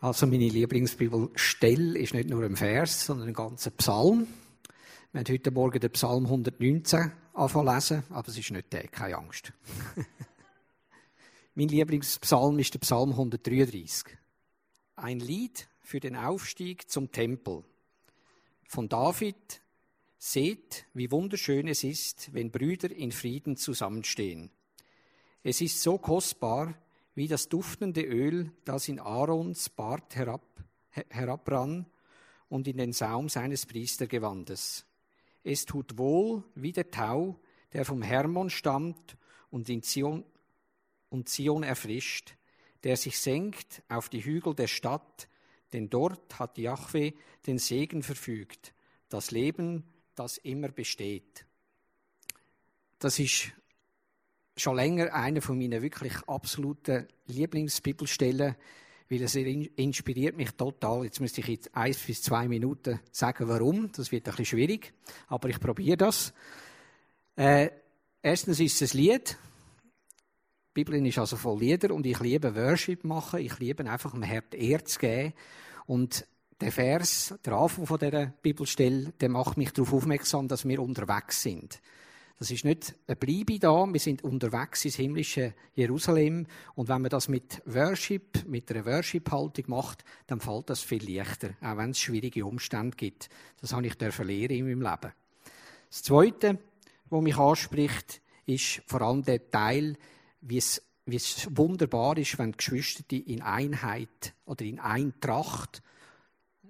Also meine Lieblingsbibelstelle ist nicht nur ein Vers, sondern ein ganzer Psalm. Wir haben heute Morgen den Psalm 119 anfangen lesen, aber es ist nicht der, keine Angst. mein Lieblingspsalm ist der Psalm 133. Ein Lied für den Aufstieg zum Tempel. Von David, seht, wie wunderschön es ist, wenn Brüder in Frieden zusammenstehen. Es ist so kostbar, wie das duftende Öl, das in Aarons Bart herab, herabrann und in den Saum seines Priestergewandes. Es tut wohl wie der Tau, der vom Hermon stammt und in Zion, und Zion erfrischt, der sich senkt auf die Hügel der Stadt, denn dort hat Jahwe den Segen verfügt, das Leben, das immer besteht. Das ist schon länger eine von meinen wirklich absoluten Lieblingsbibelstellen, weil es inspiriert mich total. Jetzt müsste ich jetzt eins bis zwei Minuten sagen, warum. Das wird ein bisschen schwierig, aber ich probiere das. Äh, erstens ist es ein Lied. Die Bibel ist also voll Lieder und ich liebe Worship machen. Ich liebe einfach dem Herrn Ehre zu geben. Und der Vers, der Anfang von dieser Bibelstelle, der macht mich darauf aufmerksam, dass wir unterwegs sind. Das ist nicht ein Bleibe da, wir sind unterwegs ins himmlische Jerusalem. Und wenn man das mit Worship, mit einer Worship-Haltung macht, dann fällt das viel leichter, auch wenn es schwierige Umstände gibt. Das habe ich lernen in meinem Leben. Das Zweite, was mich anspricht, ist vor allem der Teil, wie es, wie es wunderbar ist, wenn Geschwister in Einheit oder in Eintracht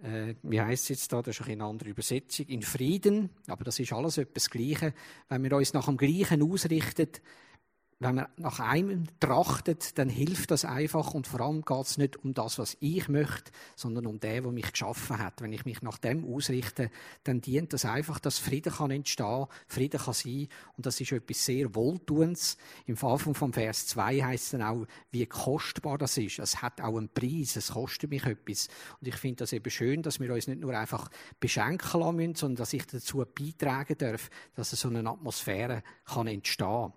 äh, wie heißt es jetzt da, das ist eine andere Übersetzung, in Frieden, aber das ist alles etwas Gleiche. Wenn wir uns nach dem Gleichen ausrichten, wenn man nach einem trachtet, dann hilft das einfach und vor allem geht es nicht um das, was ich möchte, sondern um den, der mich geschaffen hat. Wenn ich mich nach dem ausrichte, dann dient das einfach, dass Frieden kann entstehen, Frieden kann sein und das ist etwas sehr Wohltuendes. Im Anfang vom Vers 2 heißt es dann auch, wie kostbar das ist. Es hat auch einen Preis, es kostet mich etwas. Und ich finde das eben schön, dass wir uns nicht nur einfach beschenken lassen müssen, sondern dass ich dazu beitragen darf, dass so eine Atmosphäre kann entstehen kann.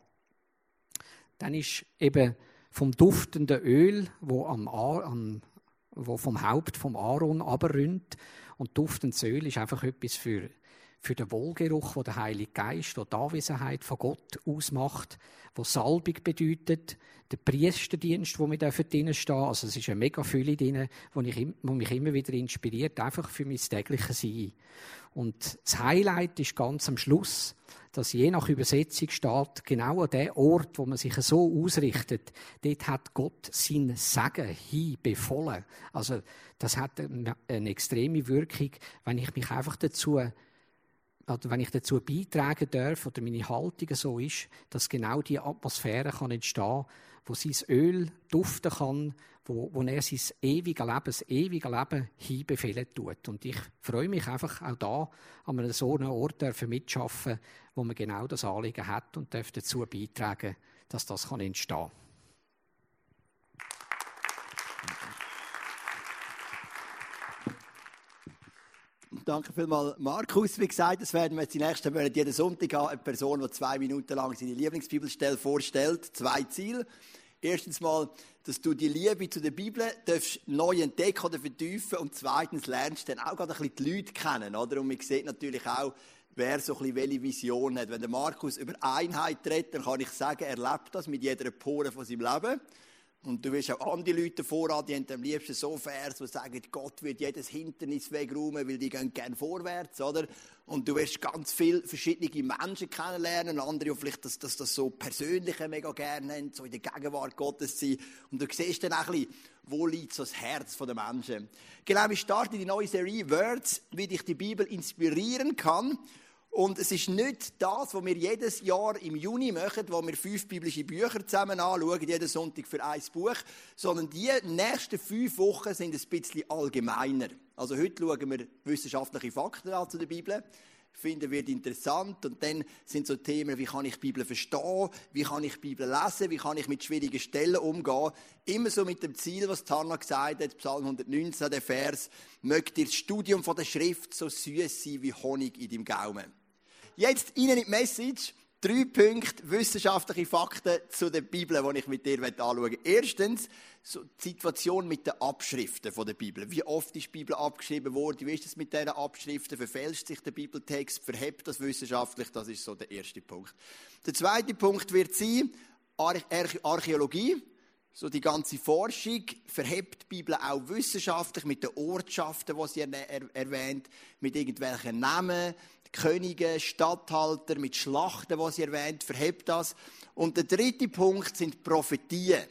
Dann ist eben vom duftenden Öl, wo, am, am, wo vom Haupt vom Aaron abrünnt. Und duftendes Öl ist einfach etwas für, für den Wohlgeruch, wo der Heilige Geist, wo die Anwesenheit von Gott ausmacht, wo Salbung bedeutet, der Priesterdienst, wo wir drinnen stehen Also es ist eine mega Fülle drin, wo, ich, wo mich immer wieder inspiriert, einfach für mein tägliches Sein. Und das Highlight ist ganz am Schluss, dass je nach Übersetzung steht, genau an dem Ort, wo man sich so ausrichtet, dort hat Gott sein Segen hinbefohlen. Also, das hat eine, extreme Wirkung, wenn ich mich einfach dazu oder wenn ich dazu beitragen darf oder meine Haltung so ist, dass genau die Atmosphäre kann entstehen, wo sein Öl duften kann, wo, wo er sein ewiges Leben, das ewige Leben hinbefehlen tut. Und ich freue mich einfach auch da, an so einem Ort dürfen mitschaffen, wo man genau das Anliegen hat und darf dazu beitragen, dass das kann entstehen kann. Danke vielmals, Markus. Wie gesagt, das werden wir jetzt die nächsten Monate jeden Sonntag haben. Eine Person, die zwei Minuten lang seine Lieblingsbibelstelle vorstellt. Zwei Ziele. Erstens mal, dass du die Liebe zu der Bibel darfst neu entdecken oder vertiefen und zweitens lernst dann auch gerade ein bisschen die Leute kennen, oder? Und man sieht natürlich auch, wer so ein bisschen welche Vision hat. Wenn der Markus über Einheit redet, dann kann ich sagen, er lebt das mit jeder Pore von seinem Leben. Und du wirst auch andere Leute voran, die haben am liebsten so Vers, die sagen, Gott wird jedes Hindernis wegräumen, weil die gehen gerne vorwärts, oder? Und du wirst ganz viele verschiedene Menschen kennenlernen, andere, die vielleicht das, das, das so Persönliche mega gerne haben, so in der Gegenwart Gottes sein. Und du siehst dann auch ein bisschen, wo liegt so das Herz der Menschen. Genau, wir starten die neue Serie Words, wie dich die Bibel inspirieren kann. Und es ist nicht das, was wir jedes Jahr im Juni machen, wo wir fünf biblische Bücher zusammen anschauen, jeden Sonntag für ein Buch, sondern die nächsten fünf Wochen sind ein bisschen allgemeiner. Also heute schauen wir wissenschaftliche Fakten an zu der Bibel finden wird interessant. Und dann sind so Themen, wie kann ich die Bibel verstehen, wie kann ich die Bibel lesen, wie kann ich mit schwierigen Stellen umgehen. Immer so mit dem Ziel, was Tana gesagt hat, Psalm 119, der Vers, mögt ihr das Studium von der Schrift so süß sein wie Honig in deinem Gaumen. Jetzt Ihnen in die Message. Drei Punkte wissenschaftliche Fakten zu der Bibel, die ich mit dir anschauen möchte. Erstens, so die Situation mit den Abschriften der Bibel. Wie oft ist die Bibel abgeschrieben worden? Wie ist es mit diesen Abschriften? Verfälscht sich der Bibeltext? Verhebt das wissenschaftlich? Das ist so der erste Punkt. Der zweite Punkt wird sein, Archäologie. So die ganze Forschung verhebt die Bibel auch wissenschaftlich mit den Ortschaften, die sie erwähnt, mit irgendwelchen Namen, Könige, Statthalter, mit Schlachten, die sie erwähnt, verhebt das. Und der dritte Punkt sind Prophetien.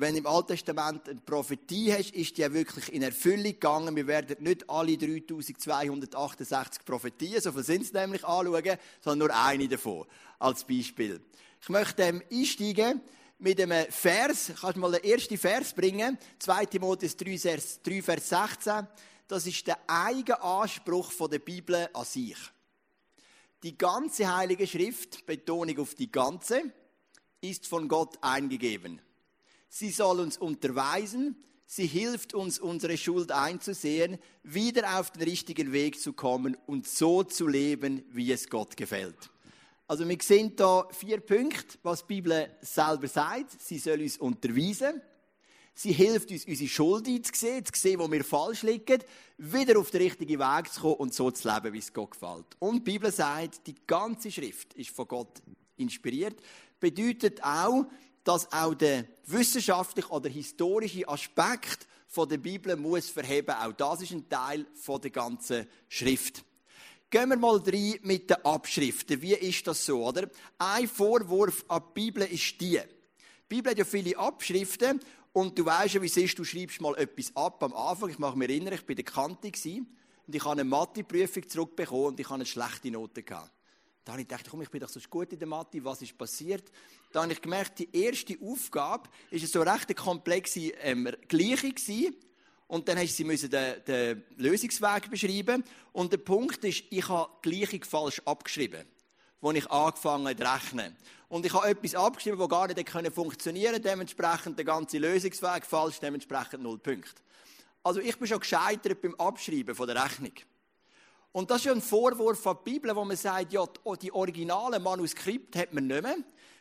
Wenn du im Alten Testament eine Prophetie hast, ist die ja wirklich in Erfüllung gegangen. Wir werden nicht alle 3268 Prophetien, so viel sind es nämlich, anschauen, sondern nur eine davon als Beispiel. Ich möchte ähm, einsteigen mit einem Vers. Kannst du mal den ersten Vers bringen? 2 Timotheus 3, 3, Vers 16. Das ist der eigene Anspruch der Bibel an sich. Die ganze Heilige Schrift, Betonung auf die ganze, ist von Gott eingegeben. Sie soll uns unterweisen, sie hilft uns, unsere Schuld einzusehen, wieder auf den richtigen Weg zu kommen und so zu leben, wie es Gott gefällt. Also wir sehen hier vier Punkte, was die Bibel selber sagt. Sie soll uns unterweisen, Sie hilft uns, unsere Schuld einzusehen, zu sehen, wo wir falsch liegen, wieder auf den richtigen Weg zu kommen und so zu leben, wie es Gott gefällt. Und die Bibel sagt, die ganze Schrift ist von Gott inspiriert. Bedeutet auch, dass auch der wissenschaftliche oder historische Aspekt von der Bibel muss verheben. Auch das ist ein Teil von der ganzen Schrift. Gehen wir mal rein mit den Abschriften. Wie ist das so, oder? Ein Vorwurf an die Bibel ist die. Die Bibel hat ja viele Abschriften und du weißt ja, wie es ist, du schreibst mal etwas ab am Anfang. Ich mache mich erinnern, ich war der Kante und ich habe eine Mathe-Prüfung zurückbekommen und ich habe eine schlechte Note gehabt. Da habe ich gedacht, komm, ich bin doch so gut in der Mathe, was ist passiert? Da habe ich gemerkt, die erste Aufgabe ist so recht eine komplexe ähm, Gleichung. Und dann musste sie den, den Lösungsweg beschreiben. Und der Punkt ist, ich habe die Gleichung falsch abgeschrieben wo ich angefangen habe zu rechnen. Und ich habe etwas abgeschrieben, das gar nicht funktionieren konnte, dementsprechend der ganze Lösungsweg falsch, dementsprechend null Punkte. Also ich bin schon gescheitert beim Abschreiben von der Rechnung. Und das ist ja ein Vorwurf von der Bibel, wo man sagt, ja, die originalen Manuskripte hat man nicht mehr.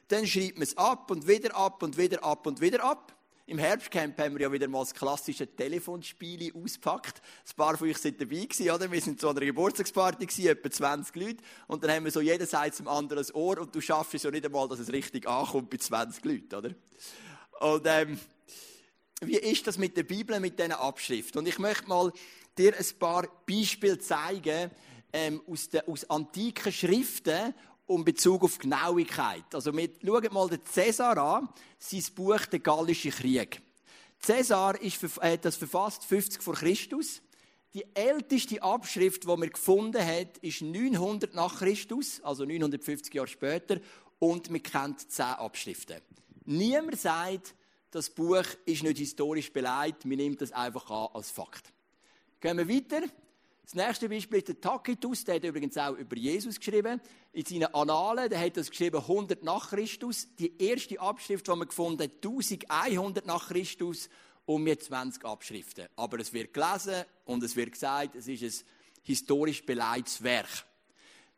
Dann schreibt man es ab und wieder ab und wieder ab und wieder ab. Im Herbstcamp haben wir ja wieder mal das klassische Telefonspiel ausgepackt. Ein paar von euch sind dabei gewesen, oder? Wir sind zu einer Geburtstagsparty gewesen, etwa 20 Leute. Und dann haben wir so jeder sagt zum anderen ein Ohr und du schaffst es ja nicht einmal, dass es richtig ankommt bei 20 Leuten, oder? Und, ähm, wie ist das mit der Bibel, mit diesen Abschriften? Und ich möchte mal dir ein paar Beispiele zeigen, ähm, aus, den, aus antiken Schriften um Bezug auf Genauigkeit. Also wir schauen mal den Cäsar an, sein Buch «Der Gallische Krieg». Cäsar ist, hat das verfasst 50 vor Christus. Die älteste Abschrift, die man gefunden hat, ist 900 nach Christus, also 950 Jahre später, und man kennt 10 Abschriften. Niemand sagt, das Buch ist nicht historisch beleidigt, man nimmt das einfach an als Fakt. Gehen wir weiter. Das nächste Beispiel ist der Tacitus, der hat übrigens auch über Jesus geschrieben. In seinen Annalen, der hat das geschrieben 100 nach Christus. Die erste Abschrift, die man gefunden hat, 1100 nach Christus und mir 20 Abschriften. Aber es wird gelesen und es wird gesagt, es ist ein historisch beleidigtes Werk.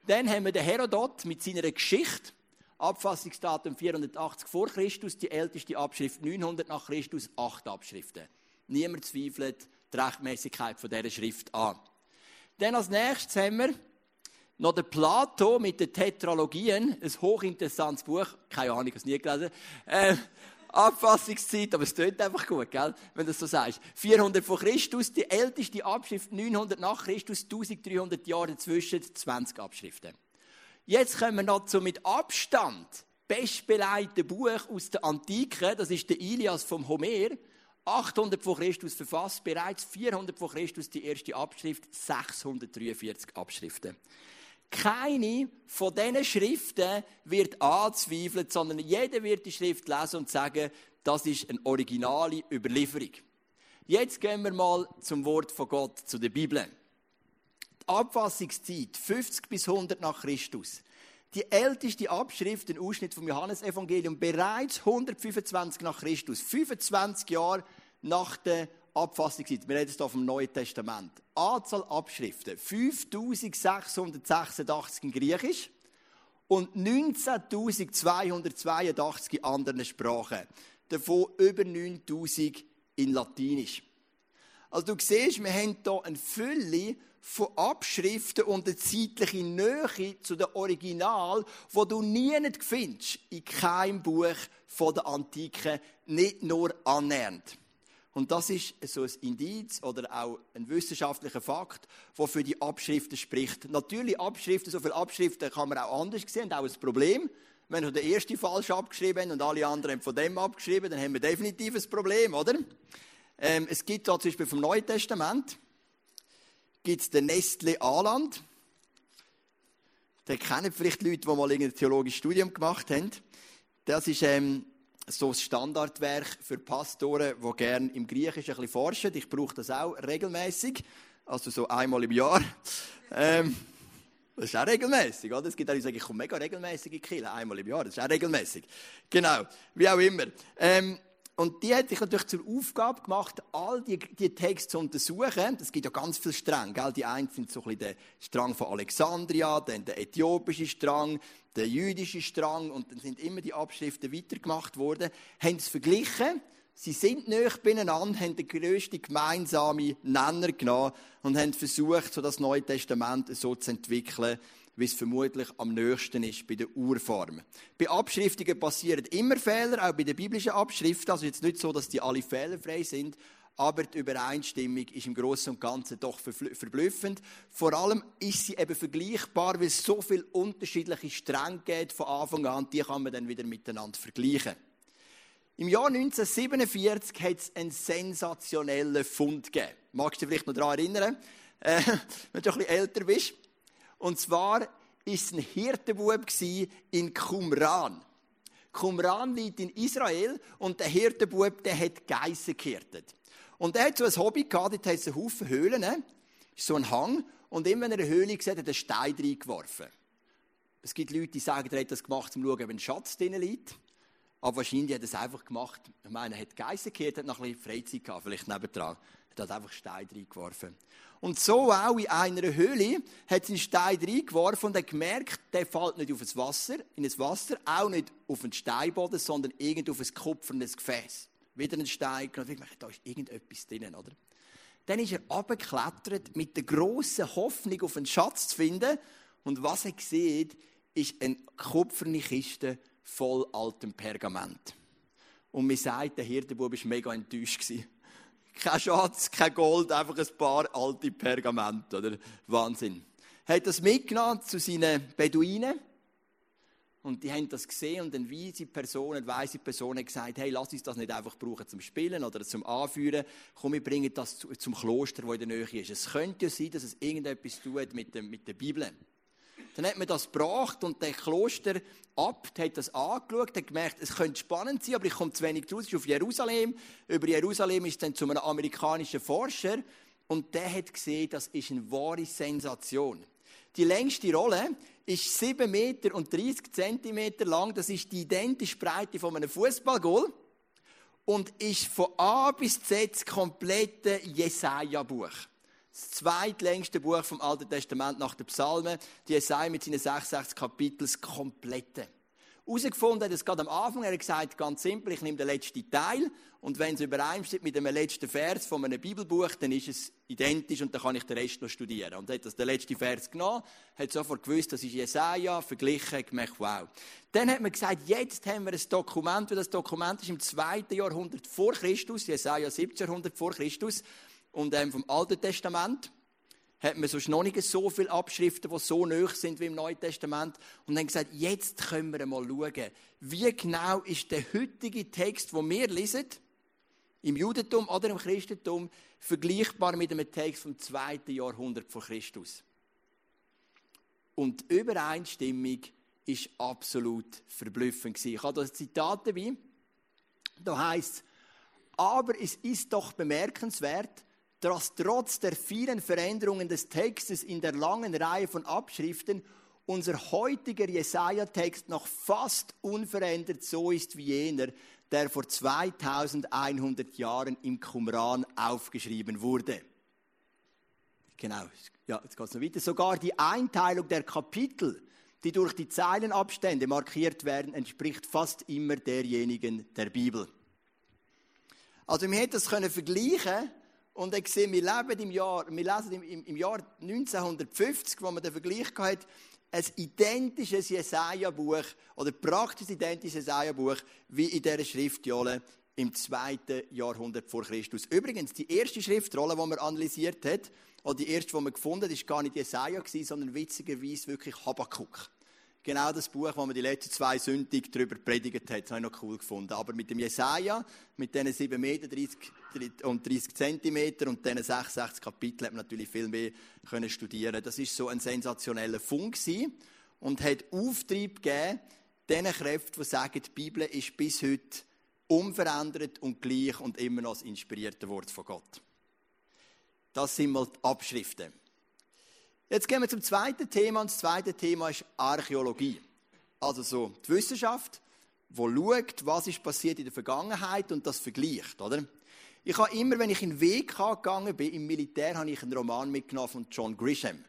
Dann haben wir den Herodot mit seiner Geschichte. Abfassungsdatum 480 vor Christus, die älteste Abschrift 900 nach Christus, acht Abschriften. Niemand zweifelt die Rechtmäßigkeit dieser Schrift an. Dann als nächstes haben wir noch den Plato mit den Tetralogien, ein hochinteressantes Buch, keine Ahnung, ich habe es nie gelesen. Äh, Abfassungszeit, aber es tönt einfach gut, gell? wenn du das so sagst. 400 vor Christus, die älteste Abschrift 900 nach Christus, 1300 Jahre dazwischen, 20 Abschriften. Jetzt kommen wir noch zum mit Abstand bestbeleiteten Buch aus der Antike, das ist der Ilias vom Homer. 800 vor Christus verfasst, bereits 400 vor Christus die erste Abschrift, 643 Abschriften. Keine von diesen Schriften wird anzweifelt, sondern jeder wird die Schrift lesen und sagen, das ist eine originale Überlieferung. Jetzt gehen wir mal zum Wort von Gott, zu der Bibel. Die Abfassungszeit 50 bis 100 nach Christus. Die älteste Abschrift, ein Ausschnitt vom Johannesevangelium, bereits 125 nach Christus, 25 Jahre nach der Abfassungszeit. Wir reden hier vom Neuen Testament. Anzahl Abschriften 5686 in Griechisch und 19.282 in anderen Sprachen. Davon über 9.000 in Latinisch. Also du siehst, wir haben hier eine Fülle von Abschriften und eine zeitliche Nähe zu dem Original, wo du nie findest, in keinem Buch von der Antike, nicht nur annähernd. Und das ist so ein Indiz oder auch ein wissenschaftlicher Fakt, der für die Abschriften spricht. Natürlich, Abschriften, so viele Abschriften kann man auch anders sehen, auch ein Problem. Wenn wir den ersten falsch abgeschrieben haben und alle anderen von dem abgeschrieben, dann haben wir definitiv ein Problem, oder? Ähm, es gibt da zum Beispiel vom Neuen Testament, gibt es den Nestle Aland. Den kennen vielleicht Leute, die mal ein theologisches Studium gemacht haben. Das ist ähm, so ein Standardwerk für Pastoren, die gerne im Griechischen ein bisschen forschen. Ich brauche das auch regelmäßig, also so einmal im Jahr. Ähm, das ist auch regelmäßig, oder? Es gibt auch die sagen, ich komme mega regelmäßig in Kiel, einmal im Jahr. Das ist auch regelmäßig. Genau, wie auch immer. Ähm, und die hat sich natürlich zur Aufgabe gemacht, all die, die Texte zu untersuchen. Es gibt ja ganz viele Stränge. Gell? Die einen sind so ein bisschen der Strang von Alexandria, dann der äthiopische Strang, der jüdische Strang. Und dann sind immer die Abschriften weitergemacht worden. Haben es verglichen. Sie sind näher beieinander, haben den grössten gemeinsamen Nenner genommen und haben versucht, so das Neue Testament so zu entwickeln, wie es vermutlich am nächsten ist bei der Urform. Bei Abschriftungen passieren immer Fehler, auch bei den biblischen Abschriften. Also jetzt nicht so, dass die alle fehlerfrei sind, aber die Übereinstimmung ist im Großen und Ganzen doch verblüffend. Vor allem ist sie eben vergleichbar, weil es so viele unterschiedliche Stränge gibt von Anfang an, die kann man dann wieder miteinander vergleichen. Im Jahr 1947 hat es einen sensationellen Fund gegeben. Magst du dich vielleicht noch daran erinnern, äh, wenn du ein bisschen älter bist? Und zwar ist ein Hirtenbub in Qumran. Qumran liegt in Israel und der Hirtenbub, der hat Geissen gehirtet. Und er hat so ein Hobby gehabt, dort hat es einen Haufen Höhlen, ne? so ein Hang, und immer wenn er eine Höhle gesehen hat, hat er einen Stein reingeworfen. Es gibt Leute, die sagen, er hat das gemacht, um zu schauen, ob ein Schatz drin liegt. Aber wahrscheinlich hat er es einfach gemacht. Ich meine, er hat Geissen gehört, hat noch ein bisschen Freizeit gehabt, vielleicht nebendran. Er hat einfach Stein reingeworfen. Und so auch in einer Höhle hat sie einen Stein reingeworfen und hat gemerkt, der fällt nicht auf das Wasser, in das Wasser, auch nicht auf den Steinboden, sondern irgend auf ein kupfernes Gefäß. Wieder einen Stein genommen, ich dachte, da ist irgendetwas drin, oder? Dann ist er abgeklettert mit der grossen Hoffnung, auf einen Schatz zu finden. Und was er sieht, ist eine kupferne Kiste voll altem Pergament. Und mir sagt, der Hirtenbub war mega enttäuscht. Kein Schatz, kein Gold, einfach ein paar alte Pergamente, oder? Wahnsinn. Er hat das mitgenommen zu seinen Beduinen. Und die haben das gesehen und eine weise Person, eine weise Person hat gesagt, hey, lass uns das nicht einfach brauchen zum Spielen oder zum Anführen. Komm, wir bringen das zum Kloster, wo in der Nähe ist. Es könnte ja sein, dass es irgendetwas tut mit, dem, mit der Bibel. Dann hat man das gebracht und der Klosterabt hat das angeschaut, hat gemerkt, es könnte spannend sein, aber ich komme zu wenig raus, auf Jerusalem. Über Jerusalem ist dann zu einem amerikanischen Forscher und der hat gesehen, das ist eine wahre Sensation. Die längste Rolle ist 7 Meter und 30 Zentimeter lang. Das ist die identische Breite von einem Fußballgoal und ist von A bis Z das komplette Jesaja-Buch das zweitlängste Buch vom Alten Testament nach den Psalmen, die Jesaja mit seinen 66 Kapiteln, komplette. Herausgefunden hat es gerade am Anfang, er hat gesagt, ganz simpel, ich nehme den letzten Teil und wenn es übereinstimmt mit dem letzten Vers von einem Bibelbuch, dann ist es identisch und dann kann ich den Rest noch studieren. Und er hat das den letzten Vers genommen, hat sofort gewusst, das ist Jesaja, verglichen, gemerkt, wow. Dann hat man gesagt, jetzt haben wir ein Dokument, weil das Dokument ist im zweiten Jahrhundert vor Christus, Jesaja 1700 vor Christus, und ähm, vom Alten Testament hat man sonst noch nicht so viele Abschriften, die so nöch sind wie im Neuen Testament. Und dann gesagt, jetzt können wir mal schauen, wie genau ist der heutige Text, den wir lesen, im Judentum oder im Christentum, vergleichbar mit einem Text vom zweiten Jahrhundert vor Christus. Und die Übereinstimmung ist absolut verblüffend. Ich habe das Zitat dabei. Da heißt aber es ist doch bemerkenswert, dass trotz der vielen Veränderungen des Textes in der langen Reihe von Abschriften unser heutiger Jesaja-Text noch fast unverändert so ist wie jener, der vor 2100 Jahren im Qumran aufgeschrieben wurde. Genau, ja, jetzt geht es noch weiter. Sogar die Einteilung der Kapitel die durch die Zeilenabstände markiert werden, entspricht fast immer derjenigen der Bibel. Also wir hätten das können vergleichen und dann sehen, wir leben im Jahr, wir lesen im, im, im Jahr 1950, wo man den Vergleich hatte, ein identisches Jesaja-Buch oder praktisch identisches Jesaja-Buch wie in dieser Schriftjolle im zweiten Jahrhundert vor Christus. Übrigens, die erste Schriftrolle, die man analysiert hat, oder die erste, die man gefunden hat, war gar nicht Jesaja, sondern witzigerweise wirklich Habakkuk. Genau das Buch, wo man die letzten zwei Sündig darüber predigt hat. Das habe ich noch cool gefunden. Aber mit dem Jesaja, mit diesen 7 Meter 30, und 30 Zentimeter und diesen 66 Kapiteln hat man natürlich viel mehr können studieren. Das ist so ein sensationeller gewesen und hat Auftrieb gegeben, diesen Kräften, die sagen, die Bibel ist bis heute unverändert und gleich und immer noch das inspirierte Wort von Gott. Das sind mal die Abschriften. Jetzt gehen wir zum zweiten Thema. Und das zweite Thema ist Archäologie. Also so die Wissenschaft, wo schaut, was ist passiert in der Vergangenheit und das vergleicht, oder? Ich habe immer, wenn ich in den Weg gegangen bin, im Militär, habe ich einen Roman mitgenommen von John Grisham.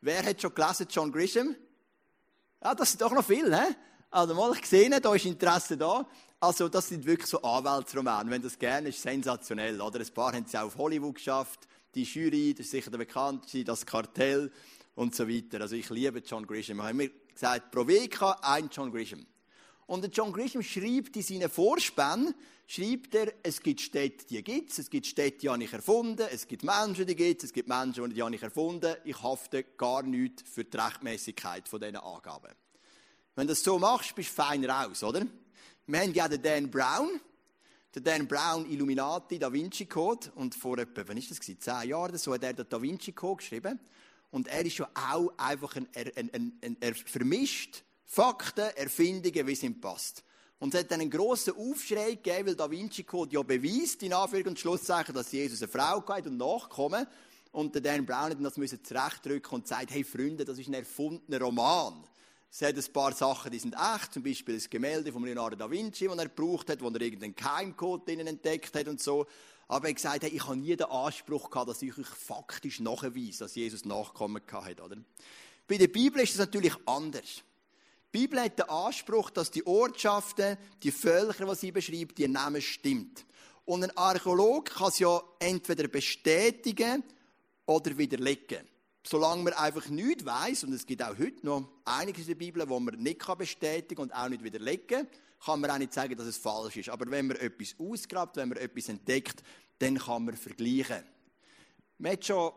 Wer hat schon gelesen, John Grisham? Ja, das sind doch noch viele, hä? Also mal gesehen, da ist Interesse da. Also das sind wirklich so Anwaltsromane. Wenn das gerne ist, sensationell, oder? Ein paar haben es auch auf Hollywood geschafft die Jury, das ist sicher der bekannteste, das Kartell und so weiter. Also ich liebe John Grisham. Ich habe mir gesagt, pro Veka ein John Grisham. Und der John Grisham schreibt in seinen Vorspann, schreibt er, es gibt Städte, die gibt es, es gibt Städte, die habe ich erfunden, es gibt Menschen, die gibt es, es gibt Menschen, die habe ich erfunden. Ich hafte gar nicht für die Rechtmäßigkeit von diesen Angaben. Wenn du das so machst, bist du fein raus, oder? Wir haben ja den Dan Brown, der Dan Brown Illuminati Da Vinci Code und vor etwa, wann ist das gewesen? Zehn Jahren so hat er den Da Vinci Code geschrieben und er ist ja auch einfach ein, ein, ein, ein er vermischt Fakten, Erfindungen, wie es ihm passt. Und es hat dann einen grossen Aufschrei gegeben, weil Da Vinci Code ja beweist, in Anführungs- und Schlusszeichen, dass Jesus eine Frau hat und Nachkommen. Und der Dan Brown hat das zurechtdrücken und sagt, hey Freunde, das ist ein erfundener Roman. Es hat ein paar Sachen, die sind echt, zum Beispiel das Gemälde von Leonardo da Vinci, das er gebraucht hat, wo er irgendeinen Keimcode drinnen entdeckt hat und so. Aber er hat gesagt, hey, ich habe nie den Anspruch gehabt, dass ich euch faktisch nachweise, dass Jesus Nachkommen hat, oder? Bei der Bibel ist es natürlich anders. Die Bibel hat den Anspruch, dass die Ortschaften, die Völker, die sie beschreibt, die Namen stimmt. Und ein Archäolog kann es ja entweder bestätigen oder widerlegen solange man einfach nichts weiß und es gibt auch heute noch einiges in der Bibel, wo man nicht bestätigen und auch nicht widerlegen kann man auch nicht sagen, dass es falsch ist. Aber wenn man etwas ausgrabt, wenn man etwas entdeckt, dann kann man vergleichen. Man schon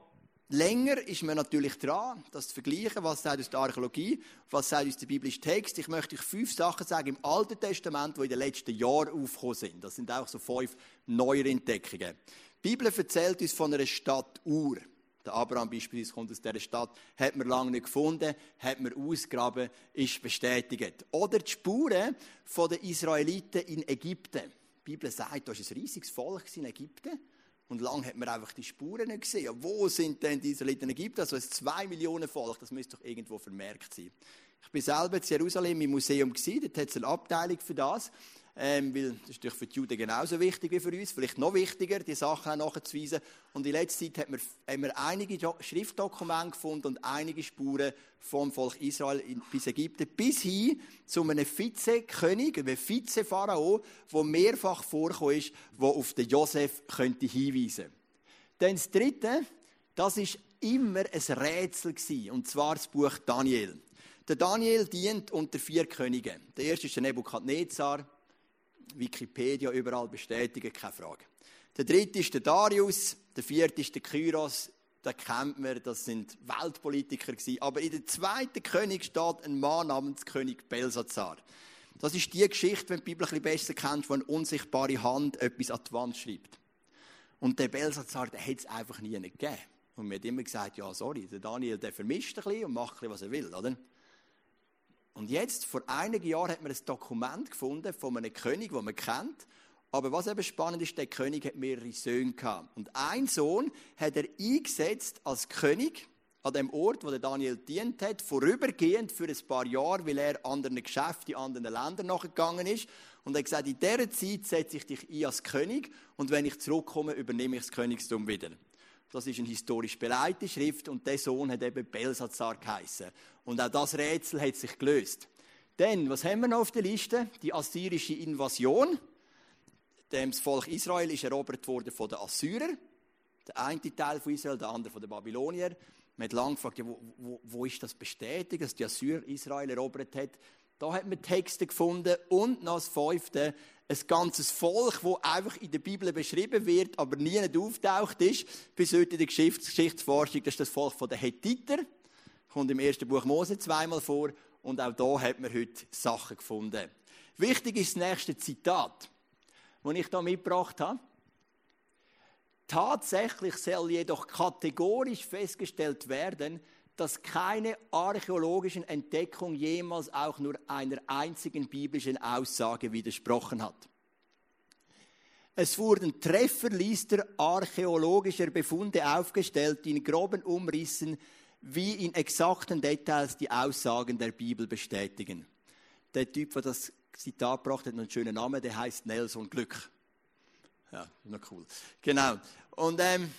länger ist man natürlich dran, das zu vergleichen, was sagt aus der Archäologie, was sagt aus der biblischen Text. Ich möchte euch fünf Sachen sagen im Alten Testament, die in den letzten Jahren aufgekommen sind. Das sind auch so fünf neuere Entdeckungen. Die Bibel erzählt uns von einer Stadt Ur. Der Abraham beispielsweise kommt aus dieser Stadt, hat man lange nicht gefunden, hat man ausgraben, ist bestätigt. Oder die Spuren der Israeliten in Ägypten. Die Bibel sagt, da war ein riesiges Volk in Ägypten. Und lange hat man einfach die Spuren nicht gesehen. Wo sind denn die Israeliten in Ägypten? Also ein zwei Millionen Volk, das müsste doch irgendwo vermerkt sein. Ich bin selber in Jerusalem im Museum gewesen, dort hat es eine Abteilung für das ähm, weil das ist für die Juden genauso wichtig wie für uns, vielleicht noch wichtiger, die Sachen auch nachzuweisen. Und in letzter Zeit hat man, haben wir einige Schriftdokumente gefunden und einige Spuren vom Volk Israel in, bis Ägypten, bis hin zu einem Vizekönig, einem Vizepharao, der mehrfach vorgekommen ist, der auf den Josef könnte hinweisen könnte. Dann das Dritte, das ist immer ein Rätsel gewesen, und zwar das Buch Daniel. Der Daniel dient unter vier Königen. Der erste ist der Nebukadnezar, Wikipedia überall bestätigen, keine Frage. Der dritte ist der Darius, der vierte ist der Kyros, den kennt man, das sind Weltpolitiker gewesen. Aber in der zweiten König steht ein Mann namens König Belsazar. Das ist die Geschichte, wenn du die Bibel ein besser kennst, wo eine unsichtbare Hand etwas an die Wand schreibt. Und der Belsazar, der hat es einfach nie gegeben. Und mir hat immer gesagt, ja, sorry, der Daniel, der vermischt ein bisschen und macht ein bisschen, was er will, oder? Und jetzt, vor einigen Jahren, hat man ein Dokument gefunden von einem König, den man kennt. Aber was eben spannend ist, der König hat mehrere Söhne gehabt. Und ein Sohn hat er eingesetzt als König an dem Ort, wo der Daniel dient hat, vorübergehend für ein paar Jahre, weil er anderen Geschäften in anderen Ländern nachgegangen ist. Und er hat gesagt, in dieser Zeit setze ich dich ein als König und wenn ich zurückkomme, übernehme ich das Königstum wieder. Das ist eine historisch beleitete Schrift und der Sohn hat eben Belsazar geheißen. Und auch das Rätsel hat sich gelöst. Denn, was haben wir noch auf der Liste? Die assyrische Invasion. Das Volk Israel ist erobert worden von den Assyrern. Der eine Teil von Israel, der andere von den Babyloniern. Man hat lange gefragt, wo, wo, wo, ist das bestätigt, dass die Assyrer Israel erobert hat? Da hat man Texte gefunden und noch das fünfte, ein ganzes Volk, das einfach in der Bibel beschrieben wird, aber nie auftaucht ist, bis heute in der Geschichts Geschichtsforschung, das ist das Volk der Hethiter, kommt im ersten Buch Mose zweimal vor und auch da hat man heute Sachen gefunden. Wichtig ist das nächste Zitat, das ich hier mitgebracht habe. Tatsächlich soll jedoch kategorisch festgestellt werden, dass keine archäologischen Entdeckung jemals auch nur einer einzigen biblischen Aussage widersprochen hat. Es wurden Trefferlister archäologischer Befunde aufgestellt, die in groben Umrissen wie in exakten Details die Aussagen der Bibel bestätigen. Der Typ, der das Zitat brachte, hat einen schönen Namen, der heißt Nelson Glück. Ja, noch cool. Genau. Und ähm,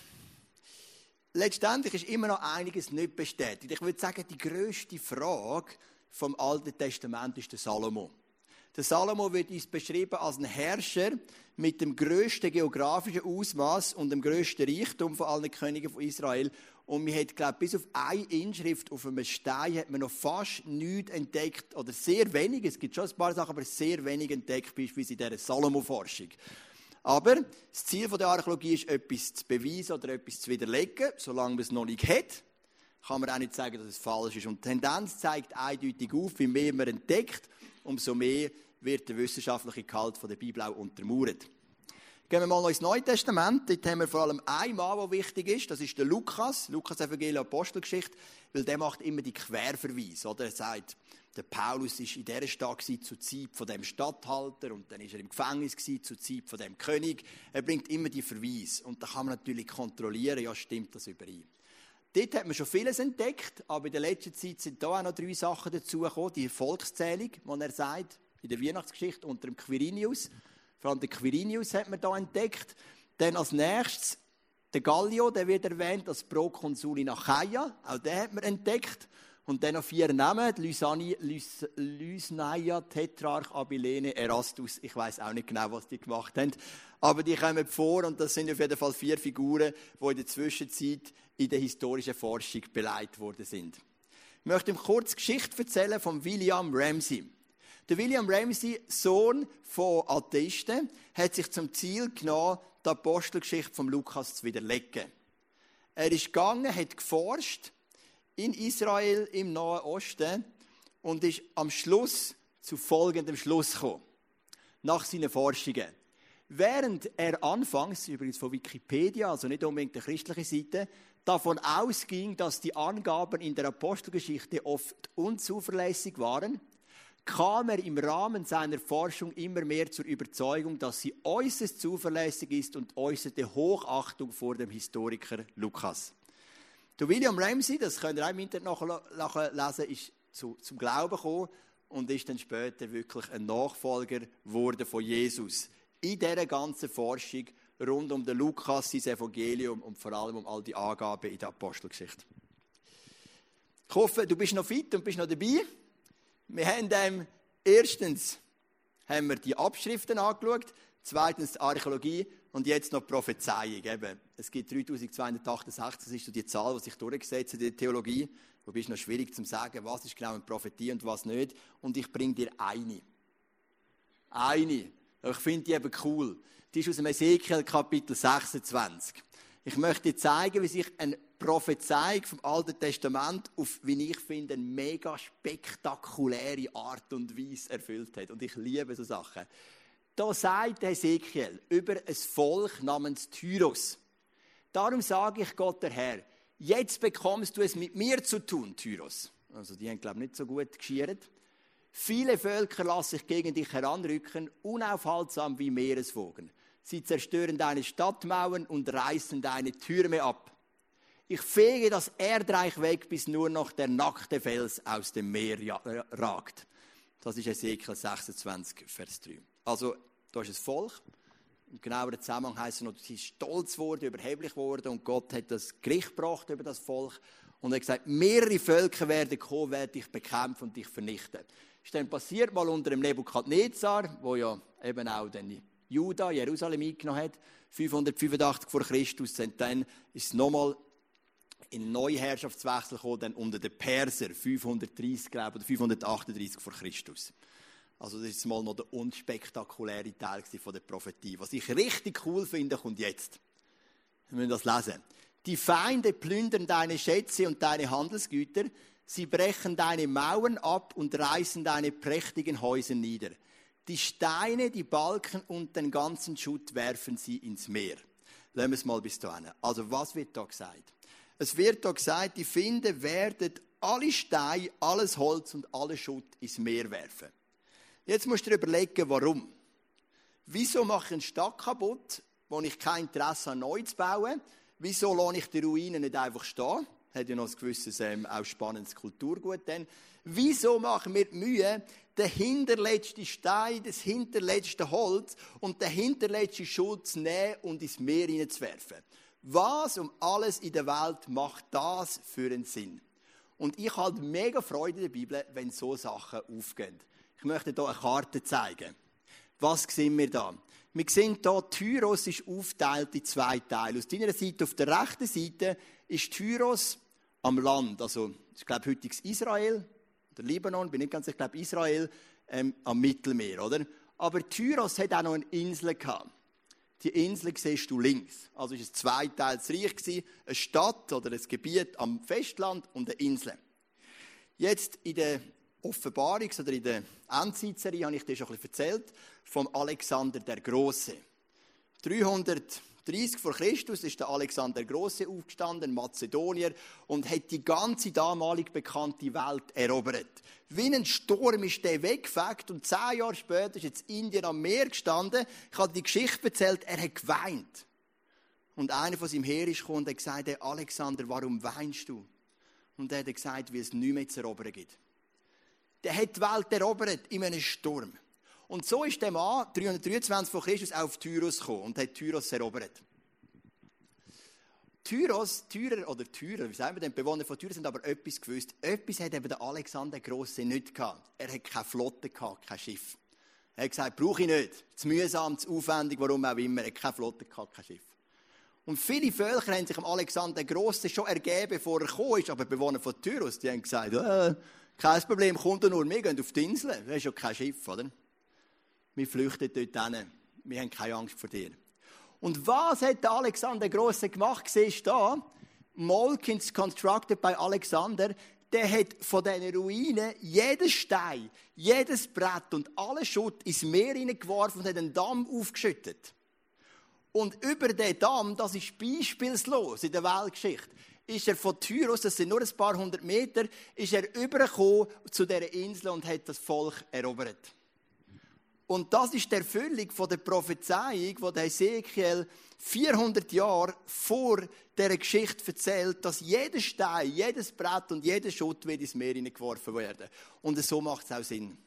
letztendlich ist immer noch einiges nicht bestätigt. Ich würde sagen, die größte Frage vom Alten Testament ist der Salomo. Der Salomo wird uns beschrieben als ein Herrscher mit dem größten geografischen Ausmaß und dem größten Reichtum von allen Königen von Israel. Und man hat, glaube bis auf eine Inschrift auf einem Stein hat man noch fast nichts entdeckt oder sehr wenig. Es gibt schon ein paar Sachen, aber sehr wenig entdeckt, beispielsweise in dieser Salomo-Forschung. Aber das Ziel der Archäologie ist, etwas zu beweisen oder etwas zu widerlegen. Solange man es noch nicht hat, kann man auch nicht sagen, dass es falsch ist. Und die Tendenz zeigt eindeutig auf, wie mehr man entdeckt, umso mehr wird der wissenschaftliche Gehalt der Bibel auch untermauert. Gehen wir mal ins Neue Testament. Dort haben wir vor allem einen Mann, der wichtig ist. Das ist der Lukas. Lukas Evangelium Apostelgeschichte. Weil der macht immer die Querverweise. Oder? Er sagt, der Paulus war in dieser Stadt zur Zeit von dem Statthalter und dann ist er im Gefängnis zur Zeit von dem König. Er bringt immer die Verweise und da kann man natürlich kontrollieren, ja stimmt das überein. Dort hat man schon vieles entdeckt, aber in der letzten Zeit sind da auch noch drei Sachen dazugekommen. Die Volkszählung, die er sagt, in der Weihnachtsgeschichte unter dem Quirinius. Vor allem den Quirinius hat man da entdeckt. Dann als nächstes der Gallio, der wird erwähnt als Prokonsul in Achaia. Auch den hat man entdeckt. Und dann noch vier Namen: Lysani, Lys, Lysnaia, Tetrarch, Abilene, Erastus. Ich weiß auch nicht genau, was die gemacht haben. Aber die kommen vor und das sind auf jeden Fall vier Figuren, die in der Zwischenzeit in der historischen Forschung beleidigt worden sind. Ich möchte ihm kurz Geschichte erzählen von William Ramsey. Der William Ramsey, Sohn von Atheisten, hat sich zum Ziel genommen, die Apostelgeschichte von Lukas zu widerlegen. Er ist gegangen, hat geforscht, in Israel im Nahen Osten und ist am Schluss zu folgendem Schluss gekommen. Nach seinen Forschungen. Während er anfangs, übrigens von Wikipedia, also nicht unbedingt der christliche Seite, davon ausging, dass die Angaben in der Apostelgeschichte oft unzuverlässig waren, kam er im Rahmen seiner Forschung immer mehr zur Überzeugung, dass sie äußerst zuverlässig ist und äußerte Hochachtung vor dem Historiker Lukas. Der William Ramsey, das könnt ihr auch im Internet nachlesen, ist zu, zum Glauben gekommen und ist dann später wirklich ein Nachfolger geworden von Jesus. In dieser ganzen Forschung rund um den Lukas, sein Evangelium und vor allem um all die Angaben in der Apostelgeschichte. Ich hoffe, du bist noch fit und bist noch dabei. Wir haben ähm, erstens haben wir die Abschriften angeschaut, zweitens Archäologie und jetzt noch Prophezeiung. Eben, es gibt 3268, das ist so die Zahl, die sich durchgesetzt hat in der Theologie. Wobei es noch schwierig zu sagen, was ist genau eine Prophetie und was nicht. Und ich bringe dir eine. Eine. Ich finde die eben cool. Die ist aus dem Ezekiel Kapitel 26. Ich möchte dir zeigen, wie sich eine Prophezeiung vom Alten Testament auf, wie ich finde, eine mega spektakuläre Art und Weise erfüllt hat. Und ich liebe so Sachen. Da sagt Ezekiel über ein Volk namens Tyros. Darum sage ich Gott der Herr, jetzt bekommst du es mit mir zu tun, Tyros. Also die haben, glaube ich, nicht so gut geschiert. Viele Völker lassen sich gegen dich heranrücken, unaufhaltsam wie Meereswogen. Sie zerstören deine Stadtmauern und reißen deine Türme ab. Ich fege das Erdreich weg, bis nur noch der nackte Fels aus dem Meer ragt. Das ist Ezekiel 26, Vers 3. Also da ist ein Volk, Im genaueren Zusammenhang heißt es noch, sie ist stolz geworden, überheblich geworden und Gott hat das Gericht gebracht über das Volk und er hat gesagt, mehrere Völker werden kommen, werden dich bekämpfen und dich vernichten. Das ist dann passiert mal unter dem Nebukadnezar, wo ja eben auch dann Juda, Jerusalem eingenommen hat, 585 vor Christus, und dann ist es nochmal in neue Herrschaftswechsel gekommen, dann unter den Perser, 530, glaube ich, oder 538 vor Christus. Also das ist mal noch der unspektakuläre Teil von der Prophetie. Was ich richtig cool finde, kommt jetzt. Wir müssen das lesen. Die Feinde plündern deine Schätze und deine Handelsgüter. Sie brechen deine Mauern ab und reißen deine prächtigen Häuser nieder. Die Steine, die Balken und den ganzen Schutt werfen sie ins Meer. Lassen wir es mal bis dahin. Also was wird da gesagt? Es wird da gesagt, die Finde werden alle Steine, alles Holz und alles Schutt ins Meer werfen. Jetzt musst du dir überlegen, warum. Wieso mache ich eine Stadt kaputt, wo ich kein Interesse habe, neu zu bauen? Wieso lasse ich die Ruinen nicht einfach stehen? Hat ja noch ein gewisses, ähm, auch spannendes Kulturgut dann. Wieso machen wir die Mühe, den hinterletzten Stein, das hinterletzte Holz und den hinterletzten Schutz zu nehmen und ins Meer hineinzuwerfen? Was um alles in der Welt macht das für einen Sinn? Und ich habe mega Freude in der Bibel, wenn so Sachen aufgehen. Ich möchte hier eine Karte zeigen. Was sehen wir da? Wir sehen hier, Tyros ist aufgeteilt in zwei Teile. Aus deiner Seite, auf der rechten Seite, ist Tyros am Land. Also, ich glaube, heutiges Israel, oder Libanon, bin nicht ganz sicher, ich glaube, Israel ähm, am Mittelmeer, oder? Aber Tyros hat auch noch eine Insel gehabt. Die Insel siehst du links. Also ist es zweiteils Reich gewesen, eine Stadt oder ein Gebiet am Festland und eine Insel. Jetzt in der Offenbarungs- oder in der Endzeitserie habe ich dir schon ein bisschen erzählt, vom Alexander der Große. 330 vor Christus ist der Alexander der Große aufgestanden, Mazedonier, und hat die ganze damalig bekannte Welt erobert. Wie ein Sturm ist der weggefegt und zehn Jahre später ist jetzt Indien am Meer gestanden. Ich habe die Geschichte erzählt, er hat geweint. Und einer von seinem Heer ist gekommen und hat gesagt, Alexander, warum weinst du? Und er hat gesagt, weil es nichts mehr zu erobern gibt. Der hat die Welt erobert in einem Sturm. Und so ist der Mann 323 vor Christus auf Tyros gekommen und hat Tyros erobert. Tyros, Tyrer oder Tyrer, wie sagen wir denn, Bewohner von Tyros, haben aber etwas gewusst. Etwas hat eben der Alexander Große nicht gehabt. Er hat keine Flotte gehabt, kein Schiff. Er hat gesagt, brauche ich nicht. Zu mühsam, zu aufwendig, warum auch immer. Er hat keine Flotte gehabt, kein Schiff. Und viele Völker haben sich am Alexander Große schon ergeben, bevor er gekommen ist. Aber Bewohner von Tyros, die haben gesagt, äh, kein Problem, kommt nur, wir gehen auf die Insel. Das ist ja kein Schiff, oder? Wir flüchten dort hin. Wir haben keine Angst vor dir. Und was hat der Alexander Große gemacht? Siehst du da? Molkins Constructed by Alexander. Der hat von diesen Ruinen jedes Stein, jedes Brett und alles Schutt ins Meer hineingeworfen und hat einen Damm aufgeschüttet. Und über den Damm, das ist beispielslos in der Weltgeschichte, ist er von Tyros, das sind nur ein paar hundert Meter, ist er übergekommen zu dieser Insel und hat das Volk erobert. Und das ist die Erfüllung von der Prophezeiung, die der Ezekiel 400 Jahre vor dieser Geschichte erzählt, dass jeder Stein, jedes Brett und jeder Schutt wird ins Meer geworfen werden. Und so macht es auch Sinn.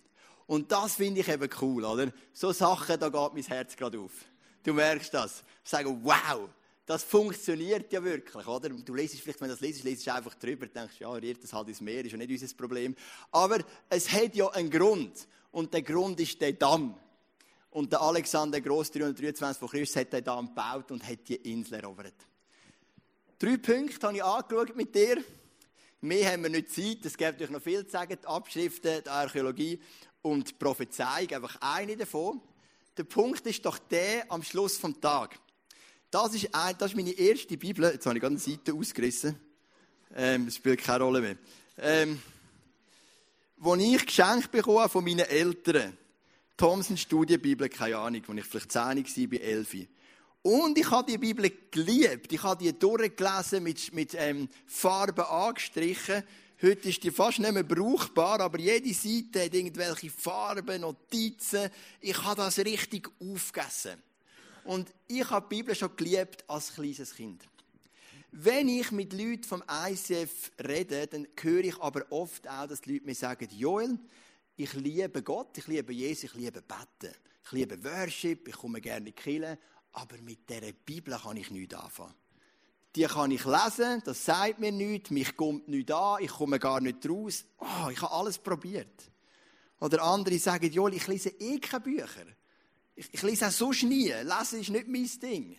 Und das finde ich eben cool, oder? So Sachen, da geht mein Herz gerade auf. Du merkst das. Ich sage, wow, das funktioniert ja wirklich, oder? Du lesest vielleicht, wenn du das lesest, lesest du einfach drüber, denkst, ja, rührt das halt ins Meer, ist ja nicht unser Problem. Aber es hat ja einen Grund und der Grund ist der Damm. Und der Alexander Groß 323 von Christus hat den Damm gebaut und hat die Insel erobert. Drei Punkte habe ich angeschaut mit dir. Mehr haben wir nicht Zeit, es gibt euch noch viel zu sagen, die Abschriften, die Archäologie und die Prophezeiung, einfach eine davon. Der Punkt ist doch der am Schluss vom Tag. Das ist, ein, das ist meine erste Bibel. Jetzt habe ich gerade eine Seite ausgerissen. Ähm, das spielt keine Rolle mehr. Ähm, wo ich geschenkt bekommen von meinen Eltern. Thomson Studienbibel, keine Ahnung, wo ich vielleicht 10 war, bei 11. Und ich habe die Bibel geliebt. Ich habe die durchgelesen, mit, mit ähm, Farben angestrichen. Heute ist die fast nicht mehr brauchbar, aber jede Seite hat irgendwelche Farben, Notizen. Ich habe das richtig aufgegessen. Und ich habe die Bibel schon geliebt als kleines Kind. Wenn ich mit Leuten vom ICF rede, dann höre ich aber oft auch, dass die Leute mir sagen, Joel, ich liebe Gott, ich liebe Jesus, ich liebe Betten. Ich liebe Worship, ich komme gerne in die aber mit dieser Bibel kann ich nichts anfangen. Die kann ich lesen, das sagt mir nichts, mich kommt nichts an, ich komme gar nicht raus. Oh, ich habe alles probiert. Oder andere sagen, Joel, ich lese eh keine Bücher. Ich, ich lese auch sonst nie. Lesen ist nicht mein Ding.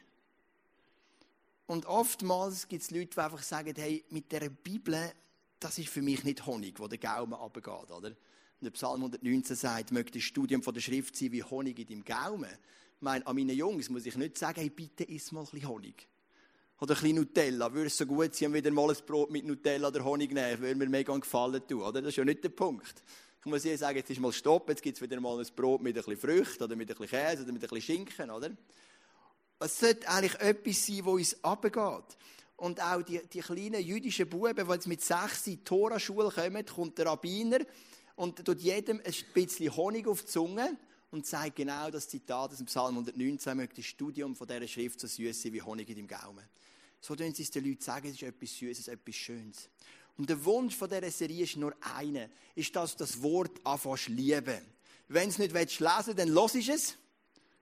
Und oftmals gibt es Leute, die einfach sagen, hey, mit dieser Bibel, das ist für mich nicht Honig, wo der Gaumen abgeht, oder? Und der Psalm 119 sagt, möchte das Studium von der Schrift sein wie Honig in deinem Gaumen. Ich meine, an meinen Jungs muss ich nicht sagen, hey, bitte iss mal ein bisschen Honig. Oder ein bisschen Nutella. Würde es so gut sein, wieder mal ein Brot mit Nutella oder Honig nehmen, würde mir mega gefallen tun, oder? Das ist ja nicht der Punkt. Ich muss ihr sagen, jetzt ist mal Stopp, jetzt gibt es wieder mal ein Brot mit ein bisschen Früchten oder mit ein bisschen Käse oder mit ein bisschen Schinken, oder? Es sollte eigentlich etwas sein, das uns abgeht. Und auch die, die kleinen jüdischen Buben, die jetzt mit sechs in die Toraschule kommen, kommt der Rabbiner und tut jedem ein bisschen Honig auf die Zunge und sagt genau das Zitat aus dem Psalm 119, möchte das Studium von dieser Schrift so süß sein wie Honig in deinem Gaumen. So tun sie es den Leuten sagen, es ist etwas Süßes, etwas Schönes. Und der Wunsch von dieser Serie ist nur einer, ist, dass das Wort anfängst lieben. Wenn es nicht lesen willst, dann los es.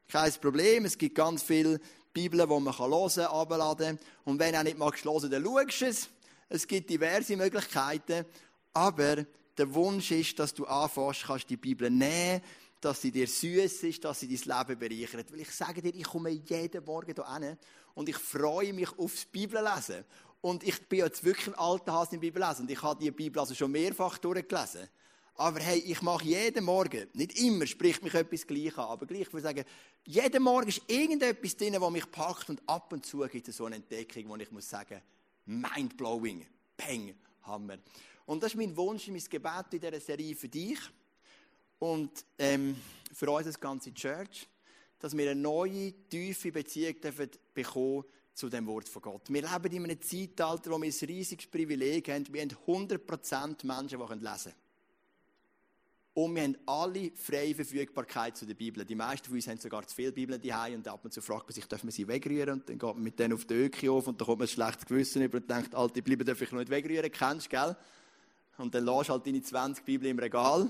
Kein Problem, es gibt ganz viele Bibeln, die man hören kann, abladen Und wenn du auch nicht magst hören, dann schaust du es. Es gibt diverse Möglichkeiten. Aber der Wunsch ist, dass du anfängst, kannst die Bibel nehmen, dass sie dir süß ist, dass sie dein Leben bereichert. Weil ich sage dir, ich komme jeden Morgen hier hin und ich freue mich aufs Bibellesen. Und ich bin jetzt wirklich ein alter Hase im Bibellesen und ich habe die Bibel also schon mehrfach durchgelesen. Aber hey, ich mache jeden Morgen, nicht immer spricht mich etwas gleich an, aber gleich würde ich sagen, jeden Morgen ist irgendetwas drin, was mich packt und ab und zu gibt es so eine Entdeckung, wo ich muss sagen, mindblowing, bang, Hammer. Und das ist mein Wunsch, mein Gebet in dieser Serie für dich und ähm, für uns als ganze Church, dass wir eine neue, tiefe Beziehung dürfen bekommen zu dem Wort von Gott. Wir leben in einem Zeitalter, wo wir ein riesiges Privileg haben. Wir haben 100% Menschen, die lesen können. Und wir haben alle freie Verfügbarkeit zu der Bibel. Die meisten von uns haben sogar zu viele Bibeln daheim und ab und zu fragt man sich, dürfen wir sie wegrühren? Und dann geht man mit denen auf die Öki auf und dann kommt man ein schlechtes Gewissen über und denkt, alte Bibel darf ich noch nicht wegrühren, kennst du, gell? Und dann lässt halt deine 20 Bibeln im Regal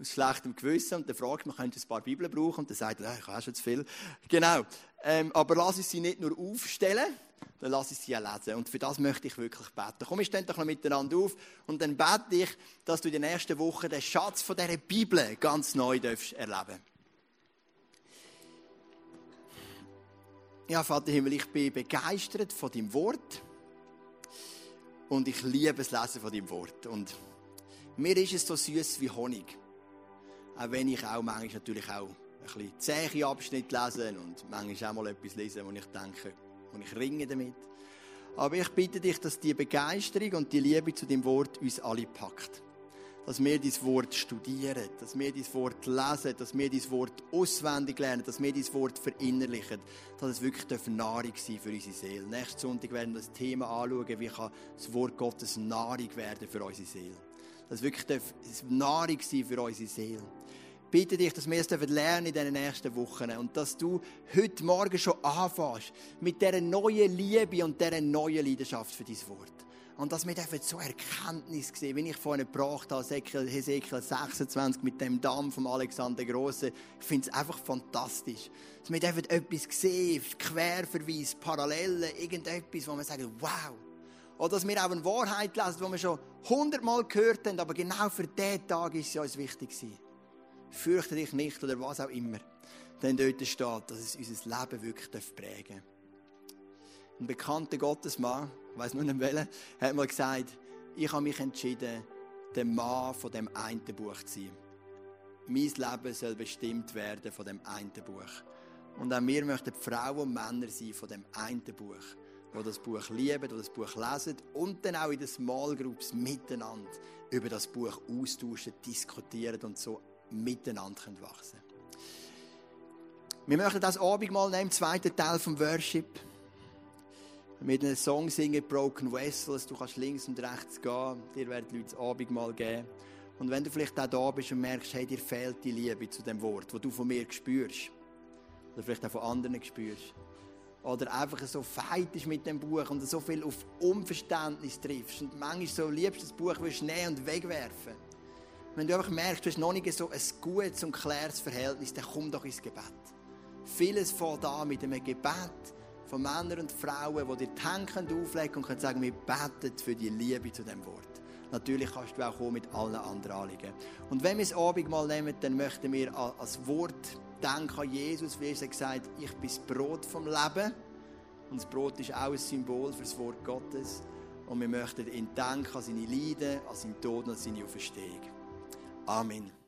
aus schlechtem Gewissen und dann fragt man, könnte ein paar Bibeln brauchen? Und dann sagt er, ich habe schon zu viel. Genau. Ähm, aber lass ich sie nicht nur aufstellen, dann lasse ich sie ja lesen. Und für das möchte ich wirklich beten. Komm, wir stehen doch noch miteinander auf und dann bete ich, dass du in den nächsten Wochen den Schatz von dieser Bibel ganz neu darfst erleben Ja, Vater Himmel, ich bin begeistert von deinem Wort und ich liebe das Lesen von deinem Wort. Und mir ist es so süß wie Honig. Auch wenn ich auch manchmal natürlich auch ein bisschen zähe Abschnitte lese und manchmal auch mal etwas lese, wo ich denke, und ich ringe damit. Aber ich bitte dich, dass die Begeisterung und die Liebe zu dem Wort uns alle packt. Dass wir dieses Wort studieren, dass wir dieses Wort lesen, dass wir dieses Wort auswendig lernen, dass wir dieses Wort verinnerlichen, dass es wirklich Nahrung sein für unsere Seele. Nächsten Sonntag werden wir das Thema anschauen, wie kann das Wort Gottes Nahrung werden für unsere Seele. Dass es wirklich Nahrung sein für unsere Seele bitte dich, dass wir es lernen in den nächsten Wochen und dass du heute Morgen schon anfängst mit dieser neuen Liebe und dieser neuen Leidenschaft für dein Wort. Und dass wir dürfen so Erkenntnis sehen, wie ich vorhin gebracht habe, Hesekiel 26 mit dem Damm von Alexander Große. Ich finde es einfach fantastisch. Dass wir dürfen etwas sehen, Querverweis, Parallelen, irgendetwas, wo wir sagen, wow. Oder dass wir auch eine Wahrheit lesen, die wir schon hundertmal gehört haben, aber genau für diesen Tag ist sie uns wichtig gewesen fürchte dich nicht oder was auch immer. Denn dort steht, dass es unser Leben wirklich prägen darf. Ein bekannter Gottesmann, ich weiß nur nicht welcher, hat mal gesagt, ich habe mich entschieden, der Mann von dem einen Buch zu sein. Mein Leben soll bestimmt werden von dem einen Buch. Und auch wir möchten Frauen und Männer sein von dem einen Buch, wo das Buch lieben, wo das Buch lesen und dann auch in den Small Groups miteinander über das Buch austauschen, diskutieren und so miteinander wachsen können. Wir möchten das Abendmahl nehmen, im zweiten Teil vom Worship. Mit einem Song singen, Broken Vessels. Du kannst links und rechts gehen. Dir werden die Leute das Abendmahl geben. Und wenn du vielleicht auch da bist und merkst, hey, dir fehlt die Liebe zu dem Wort, das du von mir spürst, oder vielleicht auch von anderen spürst, oder einfach so feit ist mit dem Buch und so viel auf Unverständnis triffst und manchmal so liebst das Buch willst nehmen und wegwerfen, wenn du einfach merkst, du hast noch nicht so ein gutes und klares Verhältnis, dann komm doch ins Gebet. Vieles fängt an mit einem Gebet von Männern und Frauen, die dir die Hände auflegen und können sagen, wir beten für die Liebe zu dem Wort. Natürlich kannst du auch kommen mit allen anderen Anliegen. Und wenn wir das Abendmahl nehmen, dann möchten wir als Wort denken an Jesus, wie er gesagt ich bin das Brot vom Leben. Und das Brot ist auch ein Symbol für das Wort Gottes. Und wir möchten ihn denken an seine Leiden, an seinen Tod und an seine Auferstehung. Amen.